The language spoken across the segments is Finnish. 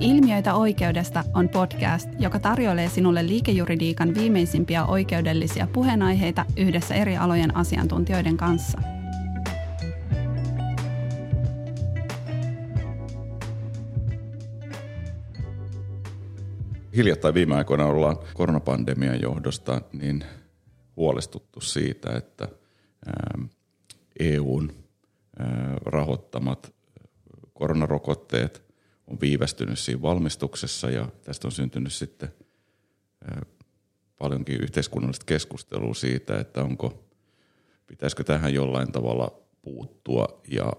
Ilmiöitä oikeudesta on podcast, joka tarjoilee sinulle liikejuridiikan viimeisimpiä oikeudellisia puheenaiheita yhdessä eri alojen asiantuntijoiden kanssa. Hiljattain viime aikoina ollaan koronapandemian johdosta niin huolestuttu siitä, että EUn rahoittamat koronarokotteet on viivästynyt siinä valmistuksessa ja tästä on syntynyt sitten paljonkin yhteiskunnallista keskustelua siitä, että onko, pitäisikö tähän jollain tavalla puuttua ja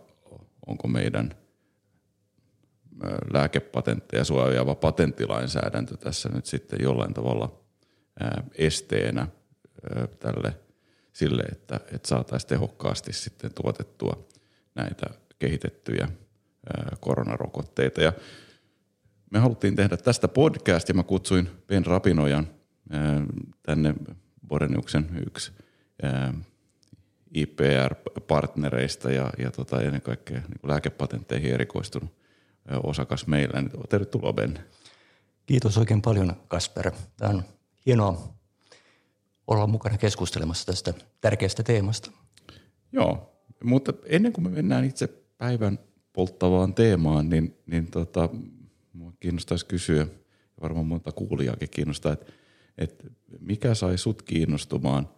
onko meidän lääkepatentteja suojaava patenttilainsäädäntö tässä nyt sitten jollain tavalla esteenä tälle sille, että, että saataisiin tehokkaasti sitten tuotettua näitä kehitettyjä koronarokotteita. Ja me haluttiin tehdä tästä podcast ja mä kutsuin Ben Rapinojan tänne Boreniuksen yksi IPR-partnereista ja, ja tota, ennen kaikkea niin lääkepatentteihin erikoistunut osakas meillä. Tervetuloa Ben. Kiitos oikein paljon Kasper. Tämä on hienoa olla mukana keskustelemassa tästä tärkeästä teemasta. Joo, mutta ennen kuin me mennään itse päivän polttavaan teemaan, niin, niin tota, mua kiinnostaisi kysyä, varmaan monta kuulijaakin kiinnostaa, että, että mikä sai sut kiinnostumaan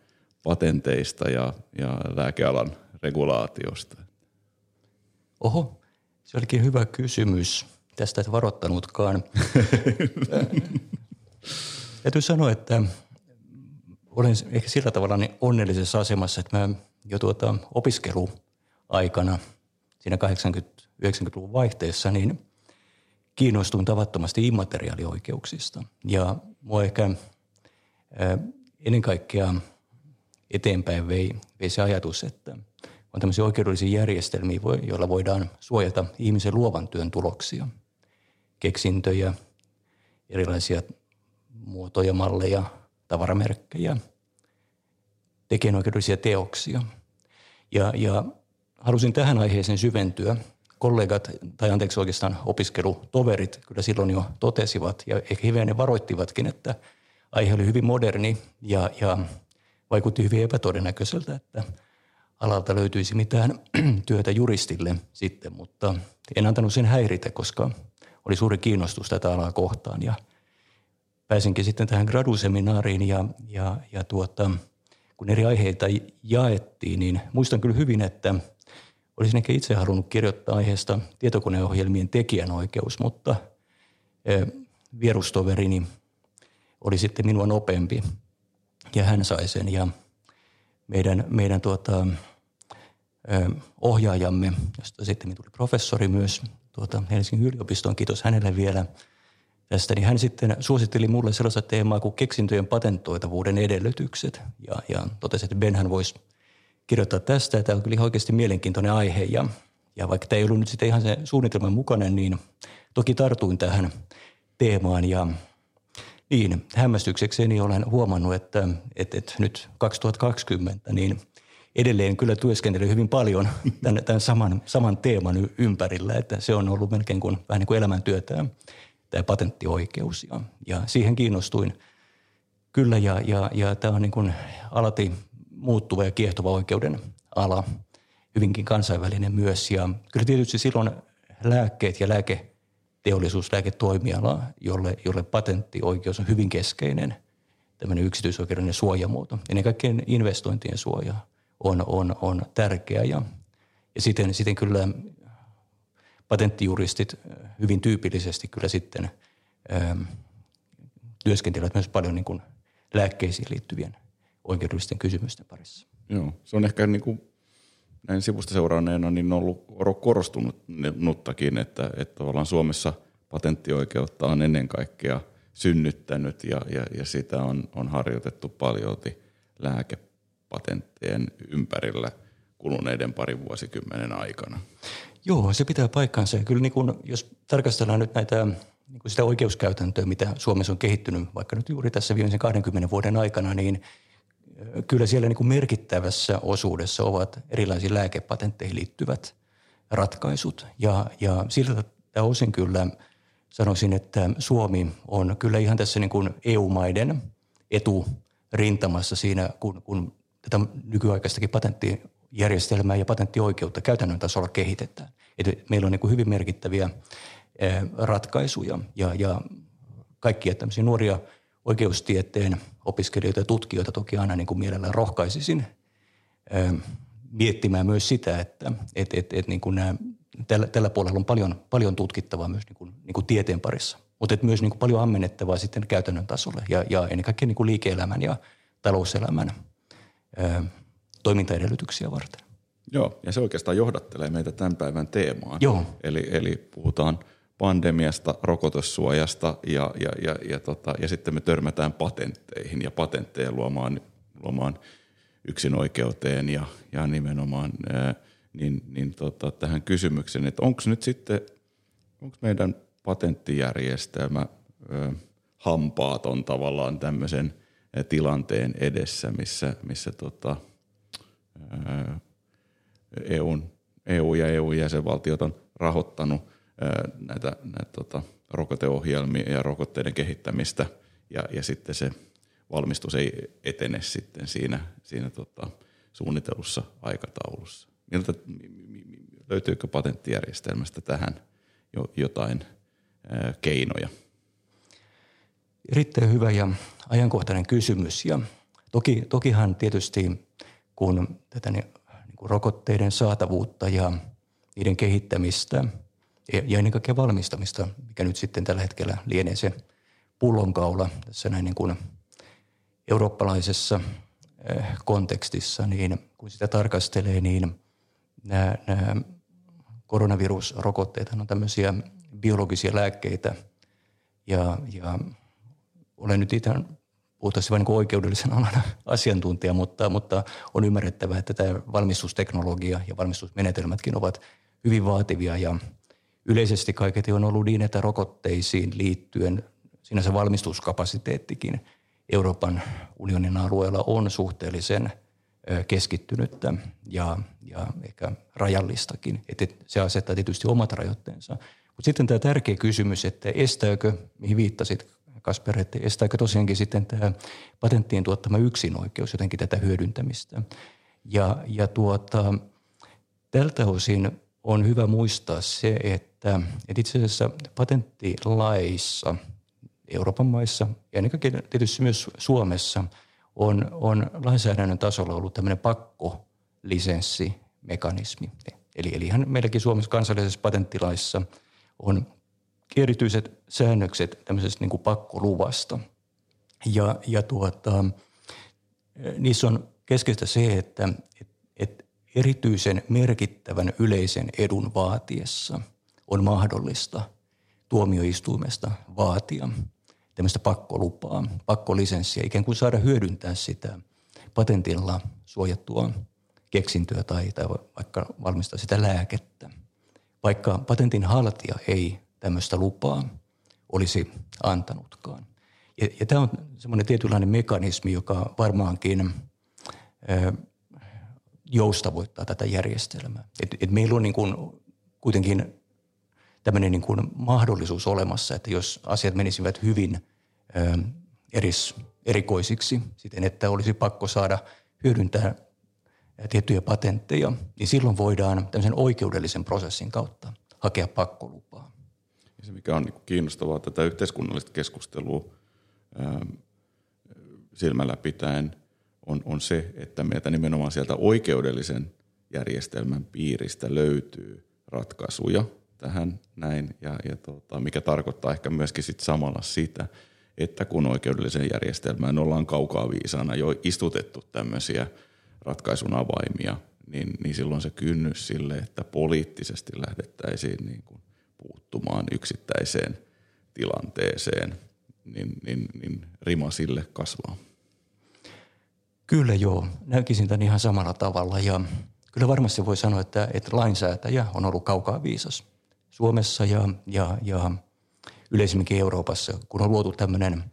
patenteista ja, ja lääkealan regulaatiosta? Oho, se olikin hyvä kysymys. Tästä et varoittanutkaan. Täytyy sanoa, että olen ehkä sillä tavalla niin onnellisessa asemassa, että mä jo tuota opiskeluaikana siinä 80-90-luvun vaihteessa niin kiinnostuin tavattomasti immateriaalioikeuksista. Ja mua ehkä ennen kaikkea eteenpäin vei, vei se ajatus, että on tämmöisiä oikeudellisia järjestelmiä, joilla voidaan suojata ihmisen luovan työn tuloksia, keksintöjä, erilaisia muotoja, malleja, tavaramerkkejä, tekijänoikeudellisia teoksia. Ja, ja halusin tähän aiheeseen syventyä. Kollegat, tai anteeksi oikeastaan opiskelutoverit, kyllä silloin jo totesivat ja ehkä hivenen varoittivatkin, että aihe oli hyvin moderni ja, ja vaikutti hyvin epätodennäköiseltä, että alalta löytyisi mitään työtä juristille sitten, mutta en antanut sen häiritä, koska oli suuri kiinnostus tätä alaa kohtaan. Ja – pääsinkin sitten tähän graduseminaariin ja, ja, ja tuota, kun eri aiheita jaettiin, niin muistan kyllä hyvin, että olisin ehkä itse halunnut kirjoittaa aiheesta tietokoneohjelmien tekijänoikeus, mutta vierustoverini oli sitten minua nopeampi ja hän sai sen ja meidän, meidän tuota, ohjaajamme, josta sitten tuli professori myös tuota Helsingin yliopistoon, kiitos hänelle vielä – tästä, niin hän sitten suositteli mulle sellaista teemaa kuin keksintöjen patentoitavuuden edellytykset. Ja, ja totesi, että Benhän voisi kirjoittaa tästä, tämä on kyllä oikeasti mielenkiintoinen aihe. Ja, ja vaikka tämä ei ollut nyt sitten ihan se suunnitelman mukainen, niin toki tartuin tähän teemaan ja niin, hämmästyksekseni olen huomannut, että, että, että nyt 2020 niin edelleen kyllä työskentelen hyvin paljon tämän, tämän saman, saman teeman ympärillä, että se on ollut melkein kuin, vähän niin kuin elämäntyötä tämä patenttioikeus. Ja, ja siihen kiinnostuin kyllä ja, ja, ja tämä on niin kuin alati muuttuva ja kiehtova oikeuden ala, hyvinkin kansainvälinen myös. Ja kyllä tietysti silloin lääkkeet ja lääketeollisuus, lääketoimiala, jolle, jolle patenttioikeus on hyvin keskeinen tämmöinen yksityisoikeudellinen suojamuoto. Ennen kaikkea investointien suoja on, on, on tärkeä ja, ja siten, siten kyllä patenttijuristit hyvin tyypillisesti kyllä sitten ö, työskentelevät myös paljon niin kuin lääkkeisiin liittyvien oikeudellisten kysymysten parissa. Joo, se on ehkä niin kuin näin sivusta seuraaneena niin on ollut korostunuttakin, että, että tavallaan Suomessa patenttioikeutta on ennen kaikkea synnyttänyt ja, ja, ja sitä on, on harjoitettu paljolti lääkepatenttien ympärillä kuluneiden parin vuosikymmenen aikana. Joo, se pitää paikkansa. Kyllä niin kuin, jos tarkastellaan nyt näitä niin sitä oikeuskäytäntöä, mitä Suomessa on kehittynyt vaikka nyt juuri tässä viimeisen 20 vuoden aikana, niin kyllä siellä niin kuin merkittävässä osuudessa ovat erilaisiin lääkepatentteihin liittyvät ratkaisut. Ja, ja siltä osin kyllä sanoisin, että Suomi on kyllä ihan tässä niin kuin EU-maiden eturintamassa siinä, kun, kun tätä nykyaikaistakin patenttijärjestelmää ja patenttioikeutta käytännön tasolla kehitetään. Et meillä on niin kuin hyvin merkittäviä ratkaisuja ja, ja kaikkia tämmöisiä nuoria oikeustieteen opiskelijoita ja tutkijoita toki aina niin kuin mielellään rohkaisisin miettimään myös sitä, että et, et, et niin kuin nämä, tällä, tällä puolella on paljon, paljon tutkittavaa myös niin kuin, niin kuin tieteen parissa, mutta et myös niin kuin paljon ammennettavaa sitten käytännön tasolle ja, ja ennen kaikkea niin kuin liike-elämän ja talouselämän ö, toimintaedellytyksiä varten. Joo, ja se oikeastaan johdattelee meitä tämän päivän teemaan. Joo. Eli, eli puhutaan pandemiasta, rokotussuojasta ja, ja, ja, ja, tota, ja sitten me törmätään patentteihin ja patentteja luomaan, luomaan yksinoikeuteen ja, ja nimenomaan ää, niin, niin tota, tähän kysymykseen, että onko nyt sitten, onko meidän patenttijärjestelmä ää, hampaaton tavallaan tämmöisen tilanteen edessä, missä, missä tota, ää, EUn, EU ja EU-jäsenvaltiot on rahoittanut näitä, näitä tota, rokoteohjelmia ja rokotteiden kehittämistä ja, ja sitten se valmistus ei etene sitten siinä, siinä tota, suunnitelussa aikataulussa. Miltä, löytyykö patenttijärjestelmästä tähän jo, jotain ää, keinoja? Erittäin hyvä ja ajankohtainen kysymys. Ja toki, tokihan tietysti kun tätä niin, niin kuin rokotteiden saatavuutta ja niiden kehittämistä ja, ennen kaikkea valmistamista, mikä nyt sitten tällä hetkellä lienee se pullonkaula tässä näin niin kuin eurooppalaisessa eh, kontekstissa, niin kun sitä tarkastelee, niin nämä, nämä koronavirusrokotteet on tämmöisiä biologisia lääkkeitä. Ja, ja olen nyt itse puhutaan vain niin oikeudellisen alan asiantuntija, mutta, mutta on ymmärrettävää, että tämä valmistusteknologia ja valmistusmenetelmätkin ovat hyvin vaativia ja yleisesti kaiketi on ollut niin, että rokotteisiin liittyen sinänsä valmistuskapasiteettikin Euroopan unionin alueella on suhteellisen keskittynyttä ja, ja ehkä rajallistakin. Että se asettaa tietysti omat rajoitteensa. Mutta sitten tämä tärkeä kysymys, että estääkö, mihin viittasit Kasper, että estääkö tosiaankin sitten tämä patenttien tuottama yksinoikeus jotenkin tätä hyödyntämistä. Ja, ja tuota, tältä osin on hyvä muistaa se, että, että itse asiassa patenttilaissa Euroopan maissa ja ennen kaikkea tietysti myös Suomessa on, on lainsäädännön tasolla ollut tämmöinen pakkolisenssimekanismi. Eli, eli ihan meilläkin Suomessa kansallisessa patenttilaissa on erityiset säännökset tämmöisestä niin kuin pakkoluvasta. Ja, ja tuota, niissä on keskeistä se, että, että, että erityisen merkittävän yleisen edun vaatiessa on mahdollista tuomioistuimesta vaatia tämmöistä pakkolupaa, pakkolisenssiä, ikään kuin saada hyödyntää sitä patentilla suojattua keksintöä tai, tai vaikka valmistaa sitä lääkettä. Vaikka patentin haltija ei tämmöistä lupaa olisi antanutkaan. Ja, ja tämä on semmoinen tietynlainen mekanismi, joka varmaankin ö, joustavoittaa tätä järjestelmää. Et, et meillä on niin kuin kuitenkin tämmöinen niin kuin mahdollisuus olemassa, että jos asiat menisivät hyvin ö, eris, erikoisiksi siten, että olisi pakko saada hyödyntää tiettyjä patentteja, niin silloin voidaan tämmöisen oikeudellisen prosessin kautta hakea pakkolupaa. Ja se, mikä on niin kiinnostavaa tätä yhteiskunnallista keskustelua ää, silmällä pitäen, on, on se, että meiltä nimenomaan sieltä oikeudellisen järjestelmän piiristä löytyy ratkaisuja tähän näin, ja, ja tota, mikä tarkoittaa ehkä myöskin sit samalla sitä, että kun oikeudelliseen järjestelmään ollaan kaukaa viisana jo istutettu tämmöisiä ratkaisun avaimia, niin, niin silloin se kynnys sille, että poliittisesti lähdettäisiin niin kuin puuttumaan yksittäiseen tilanteeseen, niin, niin, niin rima sille kasvaa. Kyllä joo, näkisin tämän ihan samalla tavalla. Ja kyllä varmasti voi sanoa, että, että lainsäätäjä on ollut kaukaa viisas Suomessa ja, ja, ja yleisemminkin Euroopassa, kun on luotu tämmöinen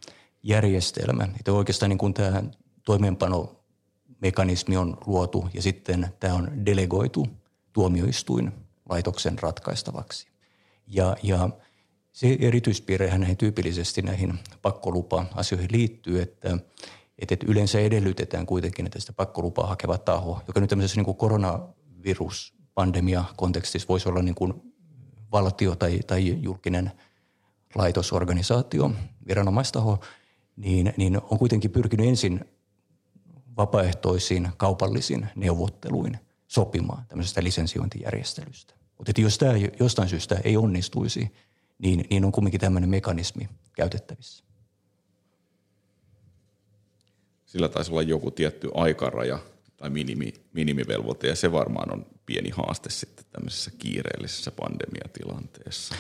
järjestelmä, että oikeastaan niin kuin tämä toimeenpanomekanismi on luotu ja sitten tämä on delegoitu tuomioistuin laitoksen ratkaistavaksi. Ja, ja se erityispiirrehän näihin tyypillisesti näihin pakkolupa-asioihin liittyy, että, että yleensä edellytetään kuitenkin, että sitä pakkolupaa hakeva taho, joka nyt tämmöisessä niin kuin koronaviruspandemia kontekstissa voisi olla niin kuin valtio tai, tai julkinen laitosorganisaatio, viranomaistaho, niin, niin on kuitenkin pyrkinyt ensin vapaaehtoisiin kaupallisiin neuvotteluin sopimaan tämmöisestä lisensiointijärjestelystä. Mutta jos tämä jostain syystä ei onnistuisi, niin, niin on kumminkin tämmöinen mekanismi käytettävissä. Sillä taisi olla joku tietty aikaraja tai minimi, minimivelvoite, ja se varmaan on pieni haaste sitten tämmöisessä kiireellisessä pandemiatilanteessa.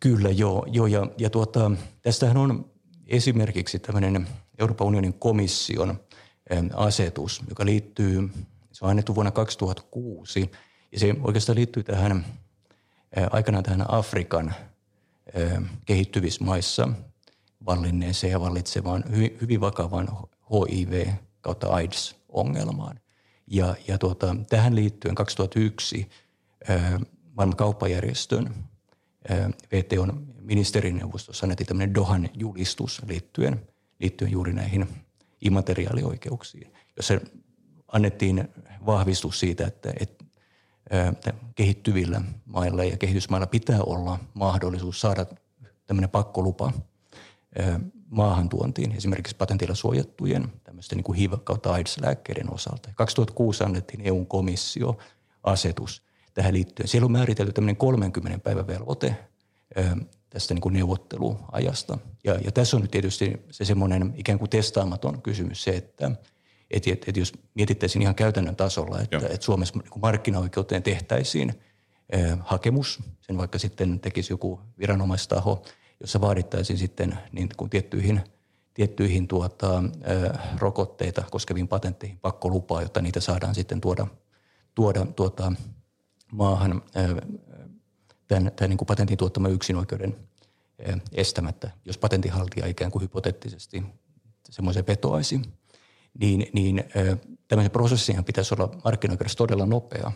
Kyllä, joo. joo ja, ja tuota, tästähän on esimerkiksi tämmöinen Euroopan unionin komission asetus, joka liittyy, se on annettu vuonna 2006, ja se oikeastaan liittyy tähän aikanaan tähän Afrikan kehittyvissä maissa vallinneeseen ja vallitsevaan hyvin, vakavaan HIV kautta AIDS-ongelmaan. Ja, ja tuota, tähän liittyen 2001 maailman kauppajärjestön VTOn ministerineuvostossa annettiin tämmöinen Dohan julistus liittyen, liittyen juuri näihin immateriaalioikeuksiin, jossa annettiin vahvistus siitä, että, että kehittyvillä mailla ja kehitysmailla pitää olla mahdollisuus saada tämmöinen pakkolupa maahantuontiin, esimerkiksi patentilla suojattujen tämmöisten niin kuin HIV kautta AIDS-lääkkeiden osalta. 2006 annettiin EUn komissio asetus tähän liittyen. Siellä on määritelty tämmöinen 30 päivän velvoite tästä niin kuin neuvotteluajasta. Ja, ja tässä on nyt tietysti se semmoinen ikään kuin testaamaton kysymys se, että et, et, et jos mietittäisiin ihan käytännön tasolla, että et Suomessa niin markkinaoikeuteen tehtäisiin eh, hakemus, sen vaikka sitten tekisi joku viranomaistaho, jossa vaadittaisiin sitten niin kuin tiettyihin, tiettyihin tuota, eh, rokotteita koskeviin patentteihin pakkolupaa, jotta niitä saadaan sitten tuoda, tuoda tuota, maahan eh, tämän, tämän niin kuin patentin tuottaman yksinoikeuden estämättä, jos patentinhaltija ikään kuin hypoteettisesti semmoisen vetoaisi, niin, niin tämmöisen prosessin pitäisi olla markkinoikeudessa todella nopea.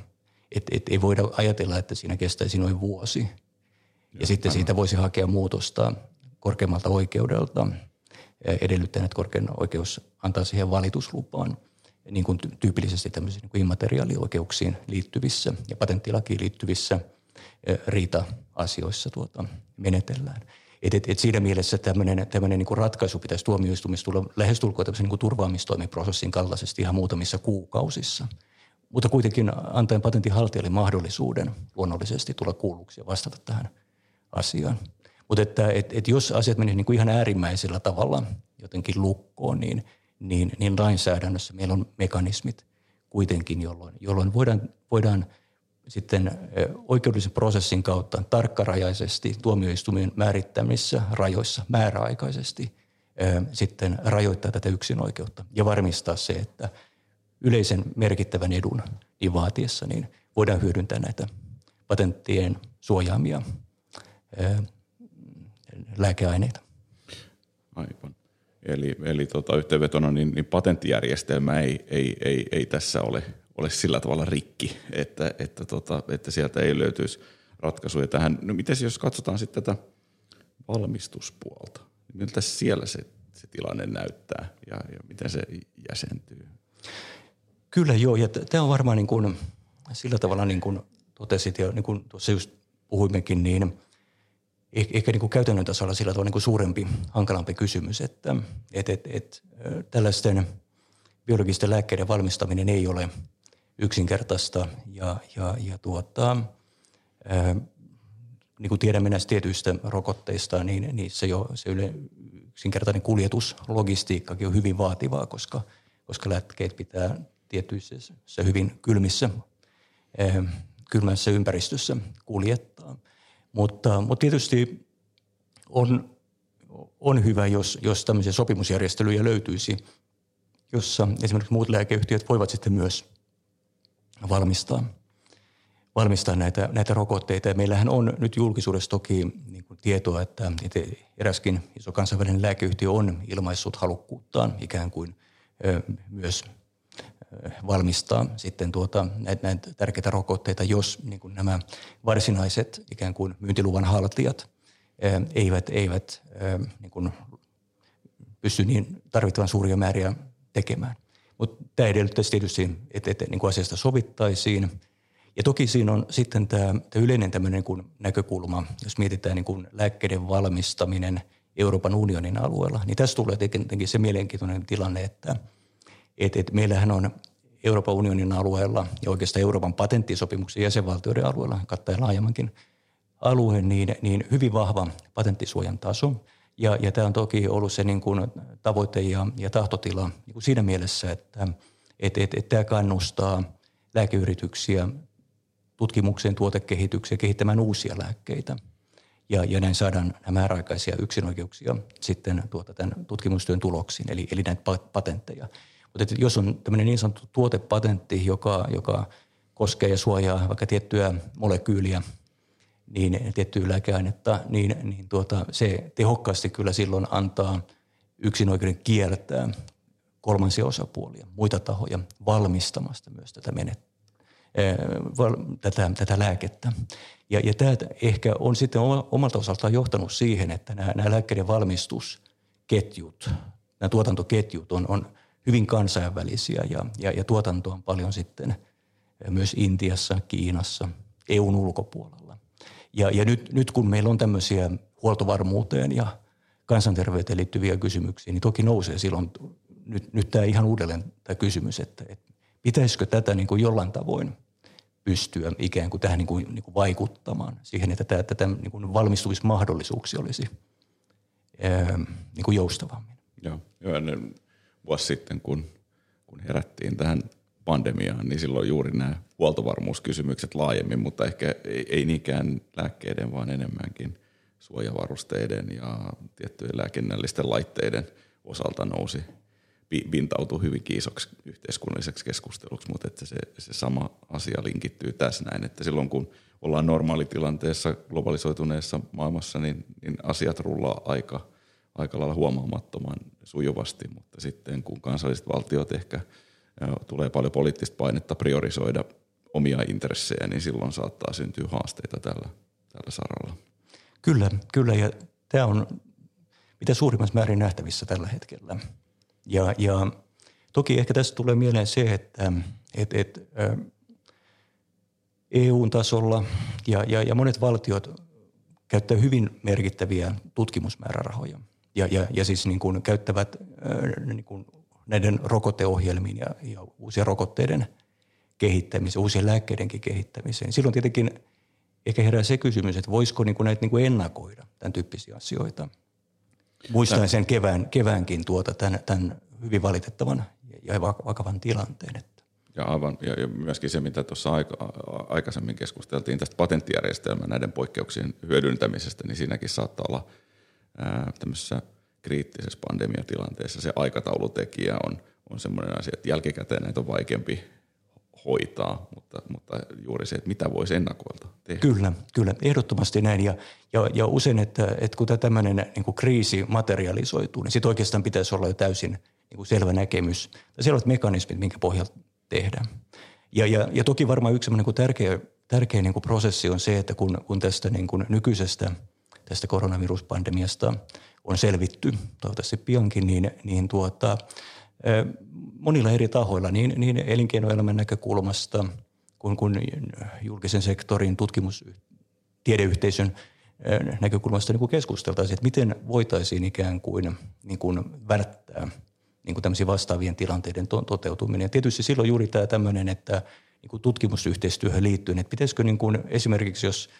Että et ei voida ajatella, että siinä kestäisi noin vuosi. Ja, sitten siitä voisi hakea muutosta korkeammalta oikeudelta edellyttäen, että korkein oikeus antaa siihen valituslupaan niin kuin tyypillisesti tämmöisiin niin kuin immateriaalioikeuksiin liittyvissä ja patenttilakiin liittyvissä – riita-asioissa tuota, menetellään. Et, et, et siinä mielessä tämmöinen, tämmöinen niin ratkaisu pitäisi tuomioistumista tulla lähestulkoon tämmöisen niin turvaamistoimiprosessin kaltaisesti ihan muutamissa kuukausissa. Mutta kuitenkin antaen patentin haltijalle mahdollisuuden luonnollisesti tulla kuulluksi ja vastata tähän asiaan. Mutta että et, et jos asiat menisivät niin ihan äärimmäisellä tavalla jotenkin lukkoon, niin, niin, niin lainsäädännössä meillä on mekanismit kuitenkin, jolloin, jolloin voidaan, voidaan – sitten oikeudellisen prosessin kautta tarkkarajaisesti tuomioistumien määrittämissä rajoissa määräaikaisesti sitten rajoittaa tätä yksinoikeutta ja varmistaa se, että yleisen merkittävän edun niin vaatiessa niin voidaan hyödyntää näitä patenttien suojaamia lääkeaineita. Aivan. Eli, eli tota, yhteenvetona niin, niin patenttijärjestelmä ei, ei, ei, ei tässä ole ole sillä tavalla rikki, että, että, tota, että sieltä ei löytyisi ratkaisuja tähän. No miten jos katsotaan sitten tätä valmistuspuolta, miltä siellä se, se tilanne näyttää ja, ja miten se jäsentyy? Kyllä joo, ja tämä on varmaan niin kuin, sillä tavalla niin kuin totesit ja niin kuin tuossa just puhuimmekin, niin ehkä niin kuin käytännön tasolla sillä tavalla niin kuin suurempi, hankalampi kysymys, että et, et, et, tällaisten biologisten lääkkeiden valmistaminen ei ole – yksinkertaista ja, ja, ja tuota, ää, niin kuin tiedämme näistä tietyistä rokotteista, niin, niin se, jo, se yle, yksinkertainen kuljetuslogistiikkakin on hyvin vaativaa, koska, koska lääkkeet pitää tietyissä hyvin kylmissä, ää, kylmässä ympäristössä kuljettaa. Mutta, mutta tietysti on, on hyvä, jos, jos tämmöisiä sopimusjärjestelyjä löytyisi, jossa esimerkiksi muut lääkeyhtiöt voivat sitten myös valmistaa, valmistaa näitä, näitä rokotteita. Ja meillähän on nyt julkisuudessa toki niin kuin tietoa, että, että eräskin iso kansainvälinen lääkeyhtiö on ilmaissut halukkuuttaan ikään kuin ö, myös valmistaa sitten tuota, näitä, näitä tärkeitä rokotteita, jos niin kuin nämä varsinaiset ikään kuin myyntiluvan haltijat eivät, eivät niin kuin pysty niin tarvittavan suuria määriä tekemään. Mutta tämä edellyttäisi tietysti, että, että niin kuin asiasta sovittaisiin. Ja toki siinä on sitten tämä, tämä yleinen tämmöinen niin kuin näkökulma, jos mietitään niin kuin lääkkeiden valmistaminen Euroopan unionin alueella, niin tässä tulee tietenkin se mielenkiintoinen tilanne, että, että, että meillähän on Euroopan unionin alueella ja oikeastaan Euroopan patenttisopimuksen jäsenvaltioiden alueella, kattaa laajemmankin alueen, niin, niin hyvin vahva patenttisuojan taso – ja, ja tämä on toki ollut se niin kuin tavoite ja, ja tahtotila niin kuin siinä mielessä, että et, et, et tämä kannustaa lääkeyrityksiä tutkimukseen, tuotekehitykseen, kehittämään uusia lääkkeitä. Ja, ja näin saadaan nämä määräaikaisia yksinoikeuksia sitten tuota, tämän tutkimustyön tuloksiin, eli, eli näitä patentteja. Mutta jos on tämmöinen niin sanottu tuotepatentti, joka, joka koskee ja suojaa vaikka tiettyä molekyyliä – niin tiettyä lääkeainetta, niin, niin tuota, se tehokkaasti kyllä silloin antaa yksinoikeuden kiertää kolmansia osapuolia, muita tahoja valmistamasta myös tätä, menet, tätä, tätä lääkettä. Ja, ja tämä ehkä on sitten omalta osaltaan johtanut siihen, että nämä, nämä lääkkeiden valmistusketjut, nämä tuotantoketjut on, on hyvin kansainvälisiä ja, ja, ja tuotanto on paljon sitten myös Intiassa, Kiinassa, EUn ulkopuolella. Ja, ja nyt, nyt kun meillä on tämmöisiä huoltovarmuuteen ja kansanterveyteen liittyviä kysymyksiä, niin toki nousee silloin nyt, nyt tämä ihan uudelleen tämä kysymys, että, että pitäisikö tätä niin kuin jollain tavoin pystyä ikään kuin tähän niin kuin, niin kuin vaikuttamaan siihen, että tämä, tätä niin kuin valmistumismahdollisuuksia olisi ää, niin kuin joustavammin. Joo, jo ennen vuosi sitten, kun, kun herättiin tähän pandemiaan, niin silloin juuri nämä huoltovarmuuskysymykset laajemmin, mutta ehkä ei, ei niinkään lääkkeiden, vaan enemmänkin suojavarusteiden ja tiettyjen lääkinnällisten laitteiden osalta nousi, pintautui hyvin kiisoksi yhteiskunnalliseksi keskusteluksi, mutta että se, se sama asia linkittyy tässä näin, että silloin kun ollaan normaalitilanteessa globalisoituneessa maailmassa, niin, niin asiat rullaa aika, aika lailla huomaamattoman sujuvasti, mutta sitten kun kansalliset valtiot ehkä – tulee paljon poliittista painetta priorisoida omia intressejä, niin silloin saattaa syntyä haasteita tällä, tällä saralla. Kyllä, kyllä ja tämä on mitä suurimmassa määrin nähtävissä tällä hetkellä. Ja, ja toki ehkä tässä tulee mieleen se, että et, et, EU-tasolla ja, ja, ja monet valtiot käyttää hyvin merkittäviä tutkimusmäärärahoja ja, ja, ja siis niin kuin käyttävät niin kuin näiden rokoteohjelmiin ja, ja uusien rokotteiden kehittämiseen, uusien lääkkeidenkin kehittämiseen. Silloin tietenkin ehkä herää se kysymys, että voisiko niin kuin näitä niin kuin ennakoida tämän tyyppisiä asioita. Muistan sen kevään, keväänkin tuota, tämän, tämän hyvin valitettavan ja vakavan tilanteen. Että. Ja, aivan, ja, ja myöskin se, mitä tuossa aika, aikaisemmin keskusteltiin tästä patenttijärjestelmän näiden poikkeuksien hyödyntämisestä, niin siinäkin saattaa olla tämmöisessä – kriittisessä pandemiatilanteessa se aikataulutekijä on, on semmoinen asia, että jälkikäteen näitä on vaikeampi hoitaa, mutta, mutta juuri se, että mitä voisi ennakoilta tehdä. Kyllä, kyllä, ehdottomasti näin. Ja, ja, ja usein, että, että kun tämä tämmöinen niin kuin kriisi materialisoituu, niin sitten oikeastaan pitäisi olla jo täysin niin kuin selvä näkemys ja selvät mekanismit, minkä pohjalta tehdään. Ja, ja, ja toki varmaan yksi niin kuin tärkeä, tärkeä niin kuin prosessi on se, että kun, kun tästä niin kuin nykyisestä tästä koronaviruspandemiasta – on selvitty toivottavasti piankin, niin, niin tuota, monilla eri tahoilla, niin, niin elinkeinoelämän näkökulmasta kuin, kuin julkisen sektorin tutkimus, tiedeyhteisön näkökulmasta niin kuin keskusteltaisiin, että miten voitaisiin ikään kuin, niin kuin välttää niin kuin vastaavien tilanteiden to- toteutuminen. Ja tietysti silloin juuri tämä tämmöinen, että niin kuin tutkimusyhteistyöhön liittyen, että pitäisikö niin kuin esimerkiksi, jos,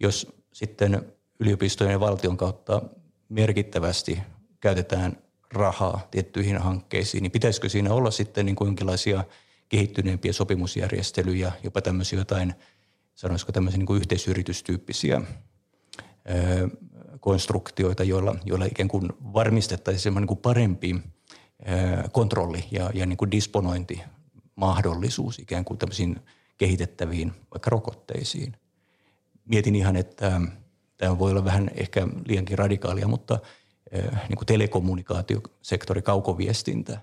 jos sitten yliopistojen ja valtion kautta merkittävästi käytetään rahaa tiettyihin hankkeisiin, niin pitäisikö siinä olla sitten niin jonkinlaisia kehittyneempiä sopimusjärjestelyjä, jopa tämmöisiä jotain, sanoisiko tämmöisiä niin kuin yhteisyritystyyppisiä ö, konstruktioita, joilla, joilla ikään kuin varmistettaisiin semmoinen niin kuin parempi ö, kontrolli ja, ja niin kuin disponointi mahdollisuus ikään kuin tämmöisiin kehitettäviin vaikka rokotteisiin. Mietin ihan, että Tämä voi olla vähän ehkä liiankin radikaalia, mutta eh, niin kuin telekommunikaatiosektori, kaukoviestintä,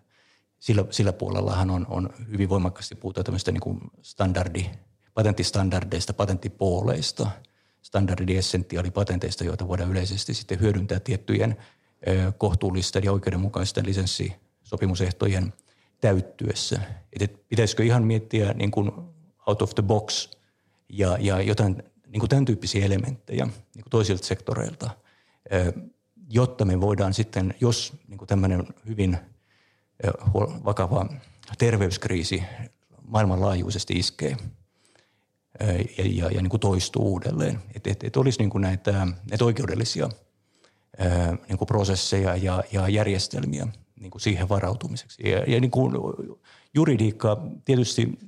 sillä, sillä puolellahan on, on hyvin voimakkaasti puhutaan tämmöistä niin kuin standardi, patenttistandardeista, patenttipooleista. standardi-essentiaalipatenteista, joita voidaan yleisesti sitten hyödyntää tiettyjen kohtuullisten ja oikeudenmukaisten lisenssisopimusehtojen täyttyessä. Et pitäisikö ihan miettiä niin kuin out of the box ja, ja jotain niin kuin tämän tyyppisiä elementtejä niin kuin toisilta sektoreilta, jotta me voidaan sitten, jos niin kuin tämmöinen hyvin vakava terveyskriisi maailmanlaajuisesti iskee ja, ja, ja niin kuin toistuu uudelleen, että et, et olisi niin kuin näitä, näitä oikeudellisia niin kuin prosesseja ja, ja järjestelmiä niin kuin siihen varautumiseksi. Ja, ja niin kuin juridiikka tietysti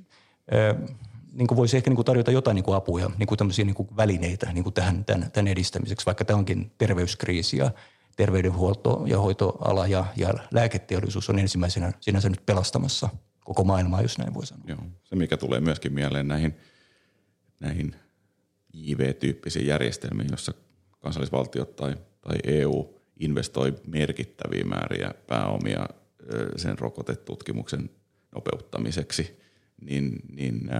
niin kuin voisi ehkä niin kuin tarjota jotain niin kuin apuja, niin kuin tämmöisiä niin kuin välineitä niin kuin tähän, tämän, tämän edistämiseksi, vaikka tämä onkin terveyskriisi ja terveydenhuolto ja hoitoala ja, ja lääketeollisuus on ensimmäisenä sinänsä nyt pelastamassa koko maailmaa, jos näin voi sanoa. Joo. Se, mikä tulee myöskin mieleen näihin, näihin IV-tyyppisiin järjestelmiin, jossa kansallisvaltiot tai, tai EU investoi merkittäviä määriä pääomia sen rokotetutkimuksen nopeuttamiseksi, niin, niin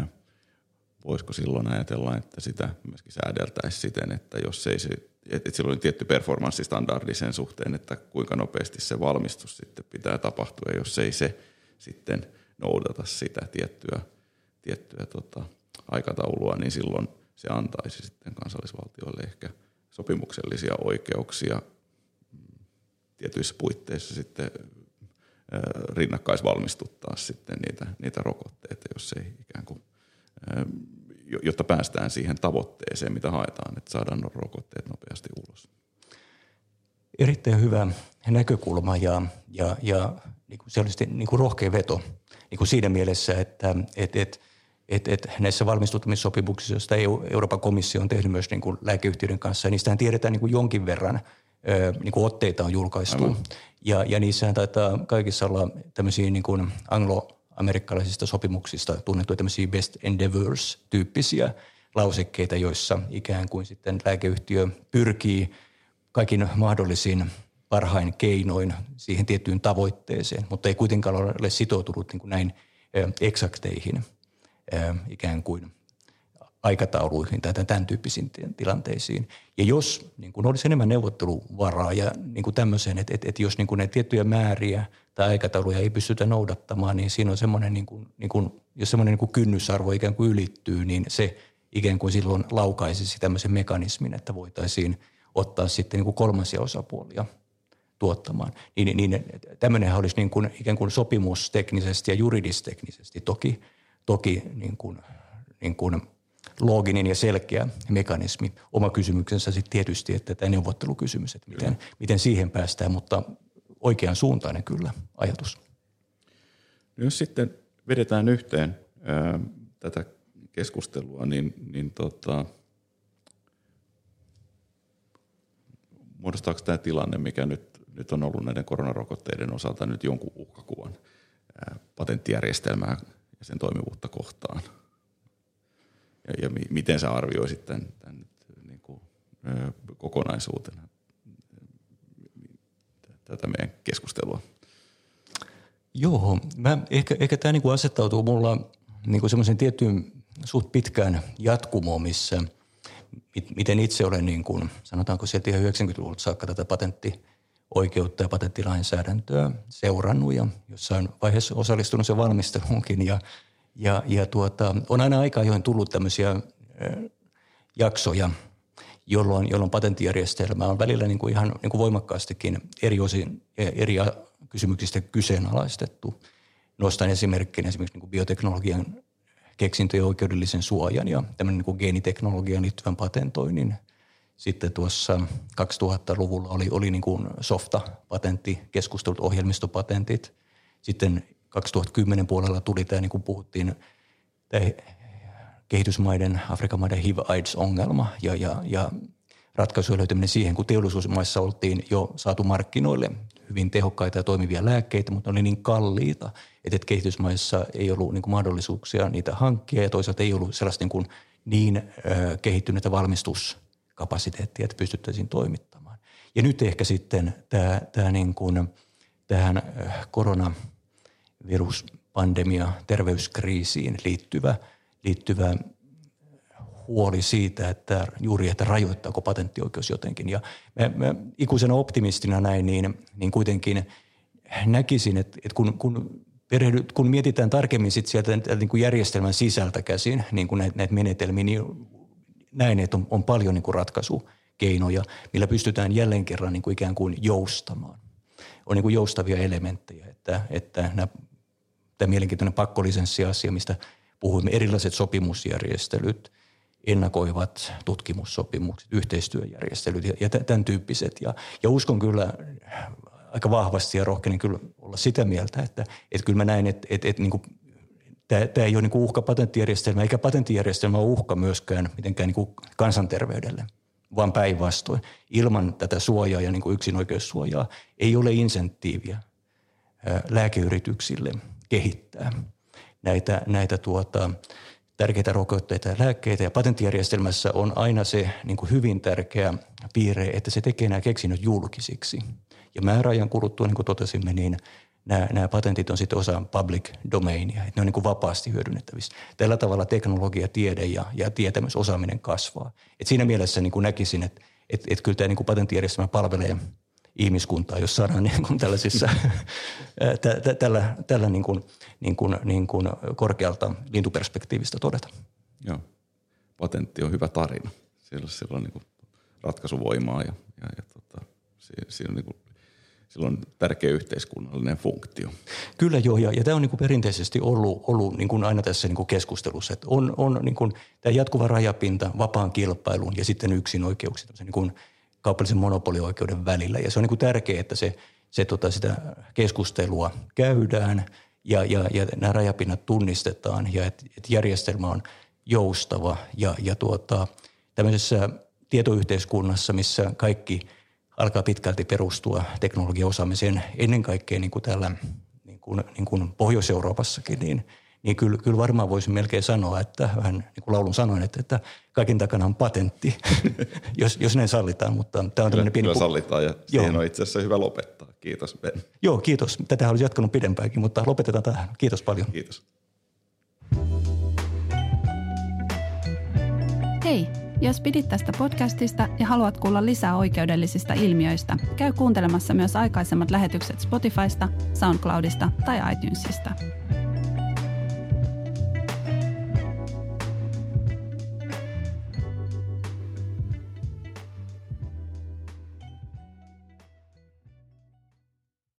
voisiko silloin ajatella, että sitä myöskin säädeltäisiin siten, että jos ei se, että silloin tietty performanssistandardi sen suhteen, että kuinka nopeasti se valmistus sitten pitää tapahtua, jos ei se sitten noudata sitä tiettyä, tiettyä tota, aikataulua, niin silloin se antaisi sitten kansallisvaltioille ehkä sopimuksellisia oikeuksia tietyissä puitteissa sitten rinnakkaisvalmistuttaa sitten niitä, niitä rokotteita, jos ei ikään kuin jotta päästään siihen tavoitteeseen, mitä haetaan, että saadaan rokotteet nopeasti ulos. Erittäin hyvä näkökulma ja, ja, ja niin kuin se olisi niin kuin rohkea veto niin kuin siinä mielessä, että et, et, et, et näissä valmistuttamissopimuksissa, joista EU, Euroopan komissio on tehnyt myös niin kuin lääkeyhtiöiden kanssa, niistähän tiedetään niin kuin jonkin verran niin kuin otteita on julkaistu. Aivan. Ja, ja niissähän taitaa kaikissa olla tämmöisiä niin kuin anglo amerikkalaisista sopimuksista tunnettuja tämmöisiä best endeavors-tyyppisiä lausekkeita, joissa ikään kuin sitten lääkeyhtiö pyrkii kaikin mahdollisiin parhain keinoin siihen tiettyyn tavoitteeseen, mutta ei kuitenkaan ole sitoutunut niin kuin näin eksakteihin ikään kuin aikatauluihin tai tämän tyyppisiin tilanteisiin. Ja jos niin kuin olisi enemmän neuvotteluvaraa ja niin kuin tämmöiseen, että, että, että jos niin kuin ne tiettyjä määriä tai aikatauluja ei pystytä noudattamaan, niin siinä on semmoinen, niin kuin, niin kuin, jos semmoinen niin kuin kynnysarvo ikään kuin ylittyy, niin se ikään kuin silloin laukaisisi tämmöisen mekanismin, että voitaisiin ottaa sitten niin kuin kolmansia osapuolia tuottamaan. Niin, niin tämmöinenhän olisi niin kuin, ikään kuin sopimusteknisesti ja juridisteknisesti toki, toki niin kuin, niin kuin looginen ja selkeä mekanismi. Oma kysymyksensä sitten tietysti, että tämä neuvottelukysymys, että miten, miten siihen päästään, mutta oikean suuntainen kyllä ajatus. No jos sitten vedetään yhteen ää, tätä keskustelua, niin, niin tota, muodostaako tämä tilanne, mikä nyt, nyt on ollut näiden koronarokotteiden osalta nyt jonkun uhkakuvan ää, patenttijärjestelmää ja sen toimivuutta kohtaan? Ja, ja mi, miten sä arvioisit tämän, tämän niin kuin, kokonaisuutena? tätä meidän keskustelua. Joo, mä, ehkä, ehkä tämä niinku asettautuu mulla niinku semmoisen tiettyyn suht pitkään jatkumoon, missä mit, miten itse olen, niin kuin, sanotaanko sieltä ihan 90-luvulta saakka tätä patenttioikeutta ja patenttilainsäädäntöä seurannut ja jossain vaiheessa osallistunut sen valmisteluunkin. Ja, ja, ja tuota, on aina aika ajoin tullut tämmöisiä jaksoja – jolloin, jolloin patenttijärjestelmä on välillä niin kuin ihan niin kuin voimakkaastikin eri osin eri kysymyksistä kyseenalaistettu. Nostan esimerkkinä esimerkiksi niin kuin bioteknologian keksintöjen oikeudellisen suojan ja tämmöinen niin kuin geeniteknologian liittyvän patentoinnin. Sitten tuossa 2000-luvulla oli, oli niin kuin softa-patentti, keskustelut, ohjelmistopatentit. Sitten 2010 puolella tuli tämä, niin kuin puhuttiin, tämä kehitysmaiden, Afrikan maiden HIV-AIDS-ongelma ja, ja, ja ratkaisujen löytäminen siihen, kun teollisuusmaissa oltiin jo saatu markkinoille hyvin tehokkaita ja toimivia lääkkeitä, mutta ne oli niin kalliita, että kehitysmaissa ei ollut niin kuin mahdollisuuksia niitä hankkia ja toisaalta ei ollut sellaista niin, kuin niin ö, kehittynyttä valmistuskapasiteettia, että pystyttäisiin toimittamaan. Ja nyt ehkä sitten tämä, tämä niin kuin, tähän koronaviruspandemia terveyskriisiin liittyvä – liittyvä huoli siitä, että juuri, että rajoittaako patenttioikeus jotenkin. Ja mä, mä ikuisena optimistina näin, niin, niin kuitenkin näkisin, että, että kun, kun perehdyt, kun mietitään tarkemmin sit sieltä niin kuin järjestelmän sisältä käsin niin kuin näitä, näitä menetelmiä, niin näin, että on, on paljon niin kuin ratkaisukeinoja, millä pystytään jälleen kerran niin kuin ikään kuin joustamaan. On niin kuin joustavia elementtejä, että, että nämä, tämä mielenkiintoinen pakkolisenssiasia, mistä puhuimme, erilaiset sopimusjärjestelyt, ennakoivat tutkimussopimukset, yhteistyöjärjestelyt ja, tämän tyyppiset. Ja, ja uskon kyllä aika vahvasti ja rohkeinen kyllä olla sitä mieltä, että, että kyllä mä näen, että, että, että niin kuin, tämä, tämä ei ole niin kuin uhka patenttijärjestelmä, eikä patenttijärjestelmä ole uhka myöskään mitenkään niin kuin kansanterveydelle, vaan päinvastoin. Ilman tätä suojaa ja niin kuin yksinoikeussuojaa ei ole insentiiviä lääkeyrityksille kehittää näitä, näitä tuota, tärkeitä rokotteita ja lääkkeitä. Ja patenttijärjestelmässä on aina se niin kuin hyvin tärkeä piirre, että se tekee nämä keksinnöt julkisiksi – ja määräajan kuluttua, niin kuin totesimme, niin nämä, nämä patentit on sitten osa public domainia, että ne on niin kuin vapaasti hyödynnettävissä. Tällä tavalla teknologia, tiede ja, ja tietämys, osaaminen kasvaa. Et siinä mielessä niin kuin näkisin, että et, et kyllä tämä niin kuin patenttijärjestelmä palvelee ihmiskuntaa, jos saadaan niin kuin tällaisissa, tä, tä, tällä, tällä niin kuin, niin kuin, niin kuin korkealta lintuperspektiivistä todeta. Joo, patentti on hyvä tarina. Siellä, siellä on niin kuin ratkaisuvoimaa ja, ja, ja tota, siinä on niin kuin sillä on tärkeä yhteiskunnallinen funktio. Kyllä joo, ja, ja tämä on niin kuin perinteisesti ollut, ollut niin kuin aina tässä niin kuin keskustelussa, että on, on niin kuin tämä jatkuva rajapinta vapaan kilpailun ja sitten yksin oikeuksia, niin kuin kaupallisen monopolioikeuden välillä. Ja se on niin kuin tärkeää, että se, se tota, sitä keskustelua käydään ja, ja, ja nämä rajapinnat tunnistetaan ja että et järjestelmä on joustava ja, ja tuota, tämmöisessä tietoyhteiskunnassa, missä kaikki – alkaa pitkälti perustua teknologiaosaamiseen ennen kaikkea niin kuin täällä niin kuin, niin kuin Pohjois-Euroopassakin, niin, niin kyllä, kyllä varmaan voisin melkein sanoa, että vähän niin kuin laulun sanoin, että, että kaiken takana on patentti, jos, jos näin sallitaan. Mutta tämä on kyllä, pieni... Kyllä sallitaan ja siihen Joo. on itse asiassa hyvä lopettaa. Kiitos Ben. Joo, kiitos. Tätä olisi jatkanut pidempäänkin, mutta lopetetaan tähän. Kiitos paljon. Kiitos. Hei, jos pidit tästä podcastista ja haluat kuulla lisää oikeudellisista ilmiöistä, käy kuuntelemassa myös aikaisemmat lähetykset Spotifysta, SoundCloudista tai iTunesista.